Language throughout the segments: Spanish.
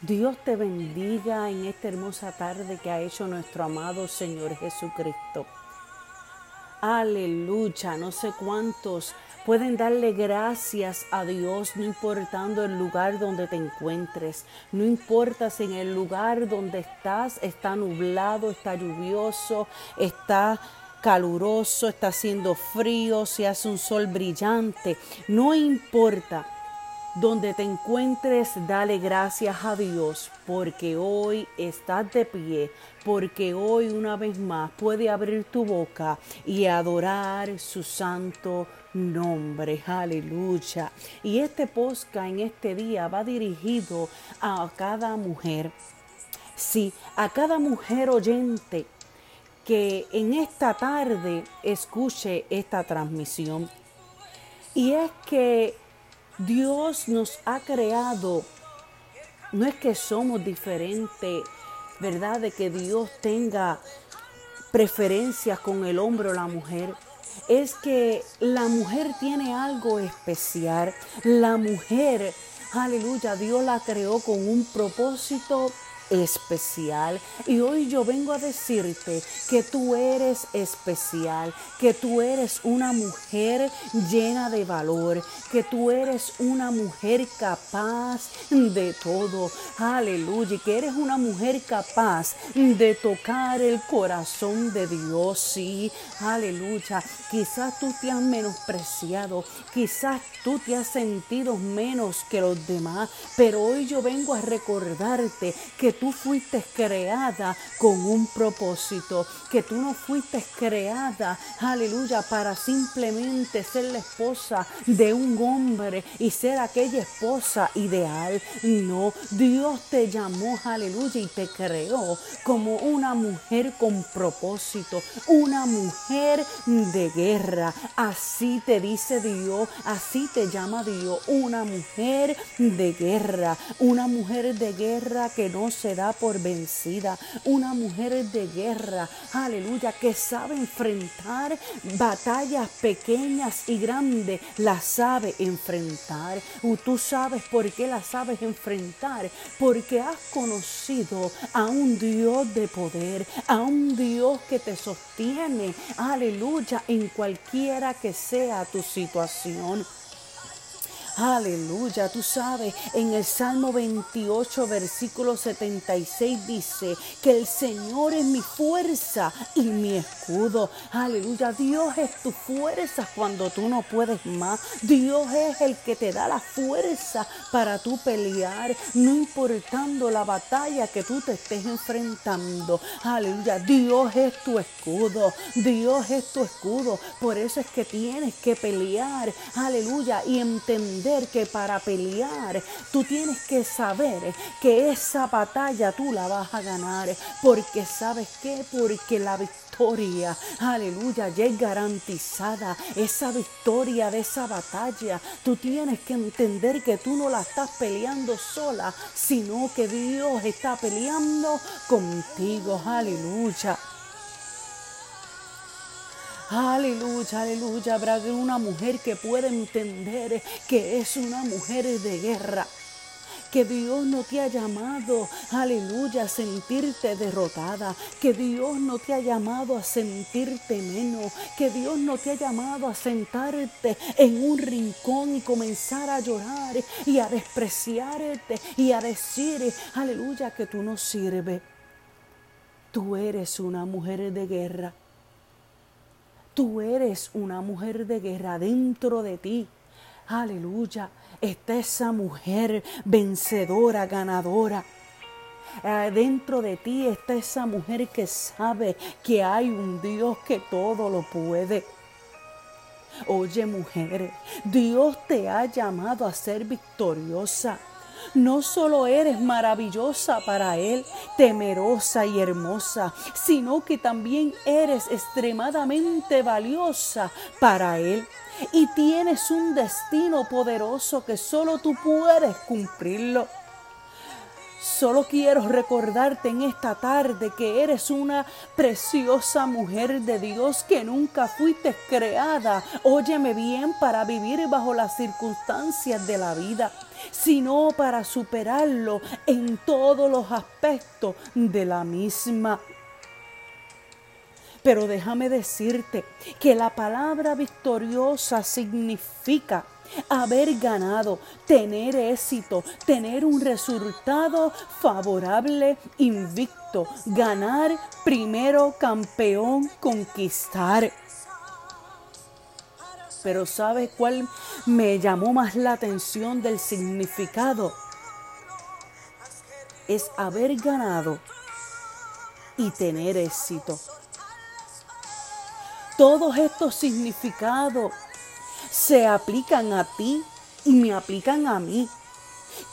Dios te bendiga en esta hermosa tarde que ha hecho nuestro amado Señor Jesucristo. Aleluya, no sé cuántos pueden darle gracias a Dios, no importando el lugar donde te encuentres, no importa si en el lugar donde estás está nublado, está lluvioso, está caluroso, está haciendo frío, si hace un sol brillante, no importa donde te encuentres, dale gracias a Dios porque hoy estás de pie, porque hoy una vez más puede abrir tu boca y adorar su santo nombre. Aleluya. Y este posca en este día va dirigido a cada mujer. Sí, a cada mujer oyente que en esta tarde escuche esta transmisión. Y es que Dios nos ha creado, no es que somos diferentes, ¿verdad? De que Dios tenga preferencias con el hombre o la mujer. Es que la mujer tiene algo especial. La mujer, aleluya, Dios la creó con un propósito especial. Y hoy yo vengo a decirte que tú eres especial, que tú eres una mujer llena de valor, que tú eres una mujer capaz de todo. Aleluya. Que eres una mujer capaz de tocar el corazón de Dios. Sí, aleluya. Quizás tú te has menospreciado, quizás tú te has sentido menos que los demás, pero hoy yo vengo a recordarte que tú fuiste creada con un propósito, que tú no fuiste creada, aleluya, para simplemente ser la esposa de un hombre y ser aquella esposa ideal. No, Dios te llamó, aleluya, y te creó como una mujer con propósito, una mujer de guerra. Así te dice Dios, así te llama Dios, una mujer de guerra, una mujer de guerra que no se da por vencida, una mujer de guerra, aleluya, que sabe enfrentar batallas pequeñas y grandes, las sabe enfrentar. Tú sabes por qué las sabes enfrentar, porque has conocido a un Dios de poder, a un Dios que te sostiene, aleluya, en cualquiera que sea tu situación. Aleluya, tú sabes, en el Salmo 28, versículo 76 dice que el Señor es mi fuerza y mi escudo. Aleluya, Dios es tu fuerza cuando tú no puedes más. Dios es el que te da la fuerza para tú pelear, no importando la batalla que tú te estés enfrentando. Aleluya, Dios es tu escudo, Dios es tu escudo. Por eso es que tienes que pelear, aleluya, y entender que para pelear tú tienes que saber que esa batalla tú la vas a ganar. Porque sabes qué? Porque la victoria, aleluya, ya es garantizada. Esa victoria de esa batalla, tú tienes que entender que tú no la estás peleando sola, sino que Dios está peleando contigo. Aleluya. Aleluya, aleluya. Habrá una mujer que pueda entender que es una mujer de guerra que Dios no te ha llamado, aleluya, a sentirte derrotada, que Dios no te ha llamado a sentirte menos, que Dios no te ha llamado a sentarte en un rincón y comenzar a llorar y a despreciarte y a decir, aleluya, que tú no sirves. Tú eres una mujer de guerra. Tú eres una mujer de guerra dentro de ti. Aleluya. Está esa mujer vencedora, ganadora. Eh, dentro de ti está esa mujer que sabe que hay un Dios que todo lo puede. Oye mujer, Dios te ha llamado a ser victoriosa no solo eres maravillosa para Él, temerosa y hermosa, sino que también eres extremadamente valiosa para Él. Y tienes un destino poderoso que solo tú puedes cumplirlo. Solo quiero recordarte en esta tarde que eres una preciosa mujer de Dios que nunca fuiste creada, óyeme bien, para vivir bajo las circunstancias de la vida, sino para superarlo en todos los aspectos de la misma. Pero déjame decirte que la palabra victoriosa significa haber ganado, tener éxito, tener un resultado favorable, invicto, ganar primero campeón, conquistar. Pero ¿sabes cuál me llamó más la atención del significado? Es haber ganado y tener éxito. Todos estos significados se aplican a ti y me aplican a mí.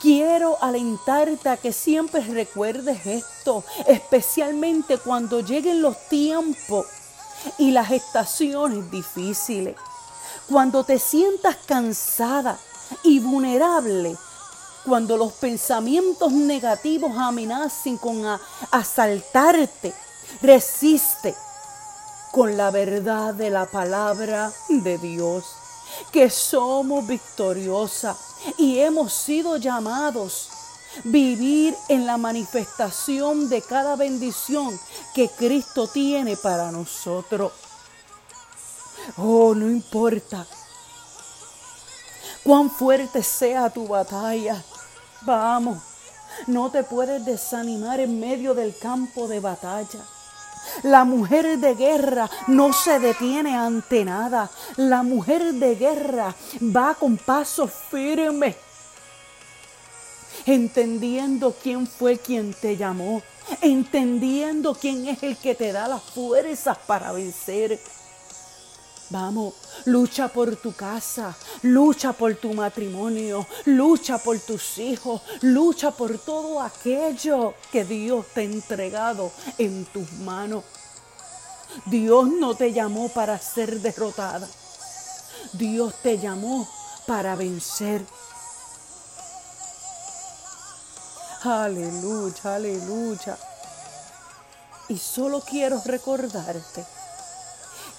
Quiero alentarte a que siempre recuerdes esto, especialmente cuando lleguen los tiempos y las estaciones difíciles. Cuando te sientas cansada y vulnerable, cuando los pensamientos negativos amenacen con asaltarte, resiste con la verdad de la palabra de Dios que somos victoriosas y hemos sido llamados vivir en la manifestación de cada bendición que Cristo tiene para nosotros. Oh, no importa cuán fuerte sea tu batalla. Vamos, no te puedes desanimar en medio del campo de batalla. La mujer de guerra no se detiene ante nada. La mujer de guerra va con paso firme, entendiendo quién fue quien te llamó, entendiendo quién es el que te da las fuerzas para vencer. Vamos, lucha por tu casa, lucha por tu matrimonio, lucha por tus hijos, lucha por todo aquello que Dios te ha entregado en tus manos. Dios no te llamó para ser derrotada. Dios te llamó para vencer. Aleluya, aleluya. Y solo quiero recordarte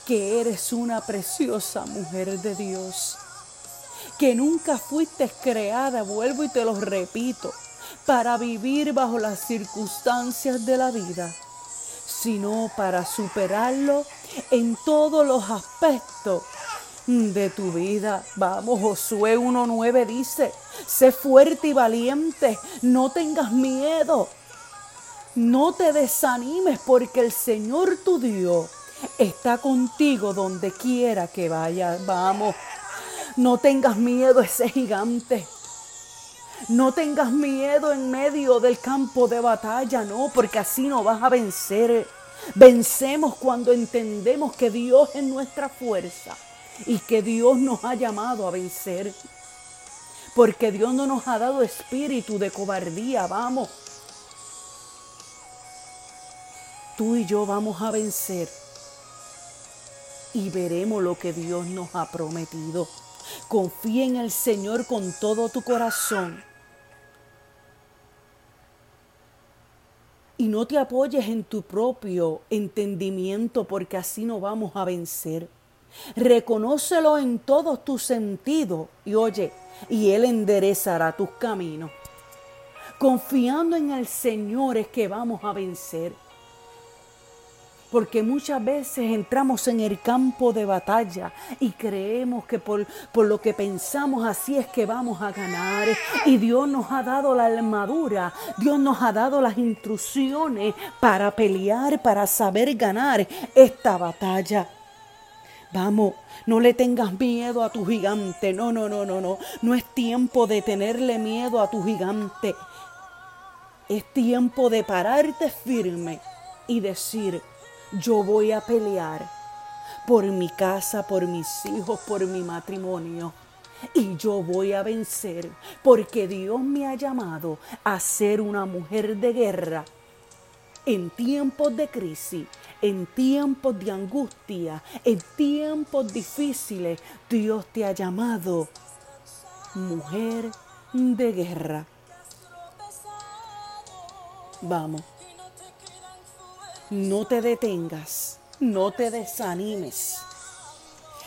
que eres una preciosa mujer de Dios, que nunca fuiste creada, vuelvo y te lo repito, para vivir bajo las circunstancias de la vida, sino para superarlo en todos los aspectos de tu vida. Vamos, Josué 1.9 dice, sé fuerte y valiente, no tengas miedo, no te desanimes porque el Señor tu Dios está contigo donde quiera que vayas. Vamos, no tengas miedo a ese gigante. No tengas miedo en medio del campo de batalla, no, porque así no vas a vencer. Vencemos cuando entendemos que Dios es nuestra fuerza y que Dios nos ha llamado a vencer. Porque Dios no nos ha dado espíritu de cobardía, vamos. Tú y yo vamos a vencer y veremos lo que Dios nos ha prometido. Confía en el Señor con todo tu corazón. Y no te apoyes en tu propio entendimiento porque así no vamos a vencer. Reconócelo en todos tus sentidos y oye, y Él enderezará tus caminos. Confiando en el Señor es que vamos a vencer. Porque muchas veces entramos en el campo de batalla y creemos que por, por, lo que pensamos así es que vamos a ganar. Y Dios nos ha dado la armadura, Dios nos ha dado las instrucciones para pelear, para saber ganar esta batalla. Vamos, no le tengas miedo a tu gigante. No, no, no, no, no. No es tiempo de tenerle miedo a tu gigante. Es tiempo de pararte firme y decir, yo voy a pelear por mi casa, por mis hijos, por mi matrimonio. Y yo voy a vencer porque Dios me ha llamado a ser una mujer de guerra. En tiempos de crisis, en tiempos de angustia, en tiempos difíciles, Dios te ha llamado mujer de guerra. Vamos. No te detengas, no te desanimes.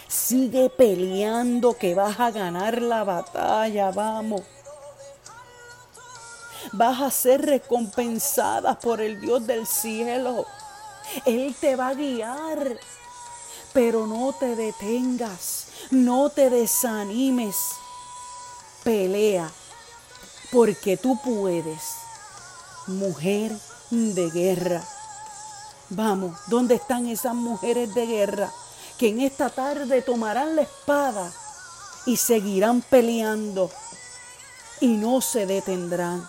Sigue peleando que vas a ganar la batalla, vamos. Vas a ser recompensada por el Dios del cielo. Él te va a guiar. Pero no te detengas, no te desanimes. Pelea, porque tú puedes. Mujer de guerra. Vamos, ¿dónde están esas mujeres de guerra que en esta tarde tomarán la espada y seguirán peleando y no se detendrán?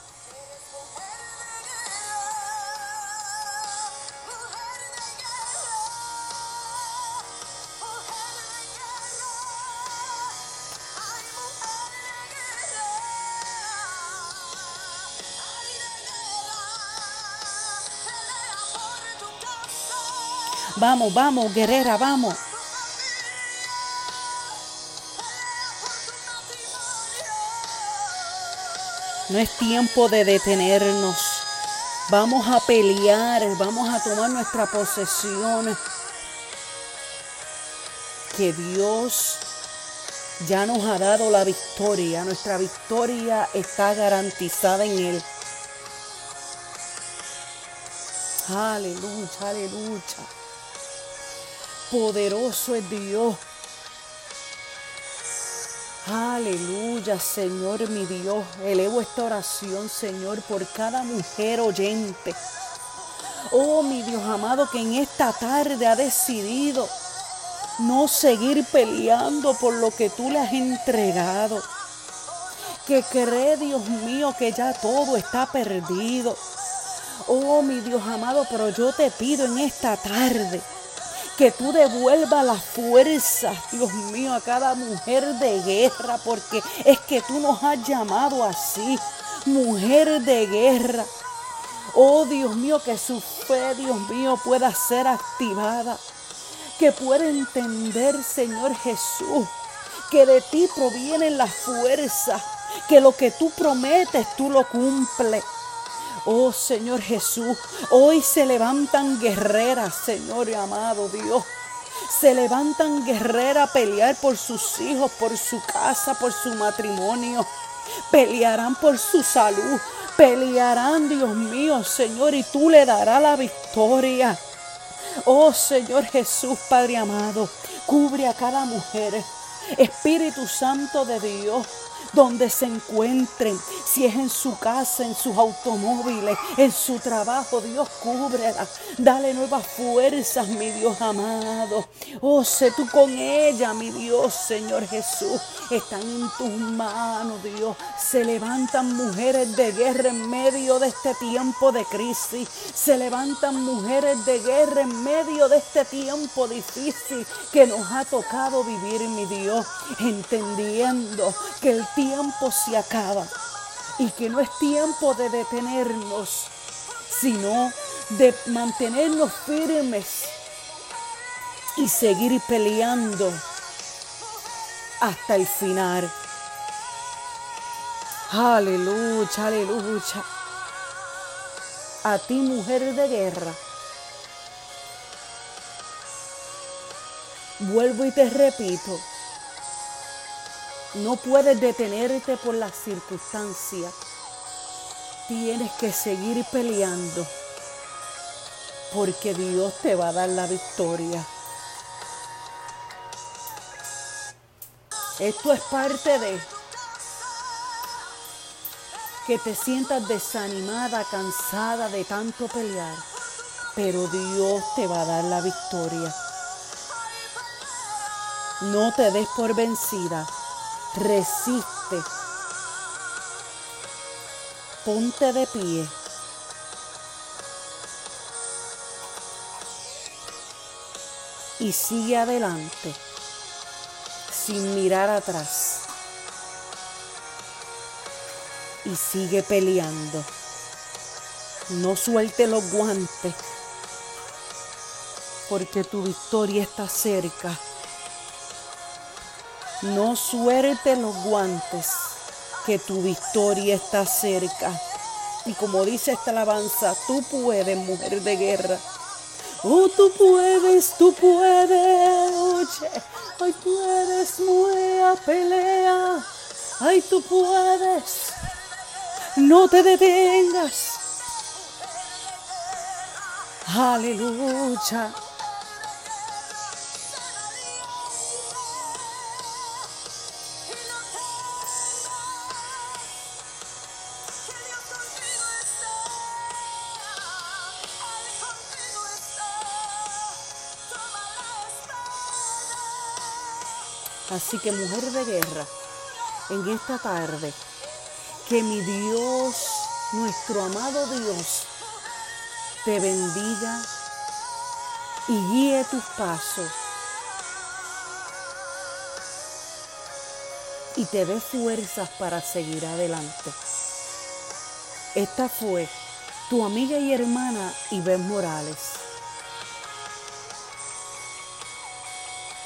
Vamos, guerrera, vamos. No es tiempo de detenernos. Vamos a pelear, vamos a tomar nuestra posesión. Que Dios ya nos ha dado la victoria. Nuestra victoria está garantizada en Él. Aleluya, aleluya. Poderoso es Dios. Aleluya, Señor mi Dios. Elevo esta oración, Señor, por cada mujer oyente. Oh, mi Dios amado, que en esta tarde ha decidido no seguir peleando por lo que tú le has entregado. Que cree, Dios mío, que ya todo está perdido. Oh, mi Dios amado, pero yo te pido en esta tarde que tú devuelvas la fuerza, Dios mío, a cada mujer de guerra, porque es que tú nos has llamado así, mujer de guerra. Oh Dios mío, que su fe, Dios mío, pueda ser activada. Que pueda entender, Señor Jesús, que de ti provienen las fuerzas, que lo que tú prometes, tú lo cumples. Oh Señor Jesús, hoy se levantan guerreras, Señor amado Dios. Se levantan guerreras a pelear por sus hijos, por su casa, por su matrimonio. Pelearán por su salud. Pelearán, Dios mío, Señor, y tú le darás la victoria. Oh Señor Jesús, Padre amado, cubre a cada mujer. Espíritu Santo de Dios, donde se encuentren, si es en su casa, en sus automóviles, en su trabajo, Dios cúbrela, dale nuevas fuerzas, mi Dios amado. Oh, sé tú con ella, mi Dios, Señor Jesús, están en tus manos, Dios. Se levantan mujeres de guerra en medio de este tiempo de crisis, se levantan mujeres de guerra en medio de este tiempo difícil que nos ha tocado vivir, mi Dios, entendiendo que el tiempo se acaba y que no es tiempo de detenernos, sino de mantenernos firmes y seguir peleando hasta el final. Aleluya, aleluya. A ti, mujer de guerra. Vuelvo y te repito, no puedes detenerte por las circunstancias. Tienes que seguir peleando porque Dios te va a dar la victoria. Esto es parte de que te sientas desanimada, cansada de tanto pelear, pero Dios te va a dar la victoria. No te des por vencida resiste. Ponte de pie. Y sigue adelante sin mirar atrás. Y sigue peleando. No suelte los guantes porque tu victoria está cerca. No suerte los guantes, que tu victoria está cerca. Y como dice esta alabanza, tú puedes, mujer de guerra. Oh, tú puedes, tú puedes, oye. Ay, puedes, mujer, pelea. Ay, tú puedes. No te detengas. Aleluya. Así que mujer de guerra, en esta tarde, que mi Dios, nuestro amado Dios, te bendiga y guíe tus pasos y te dé fuerzas para seguir adelante. Esta fue tu amiga y hermana Ives Morales.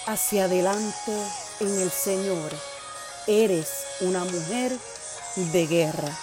Hacia adelante en el Señor. Eres una mujer de guerra.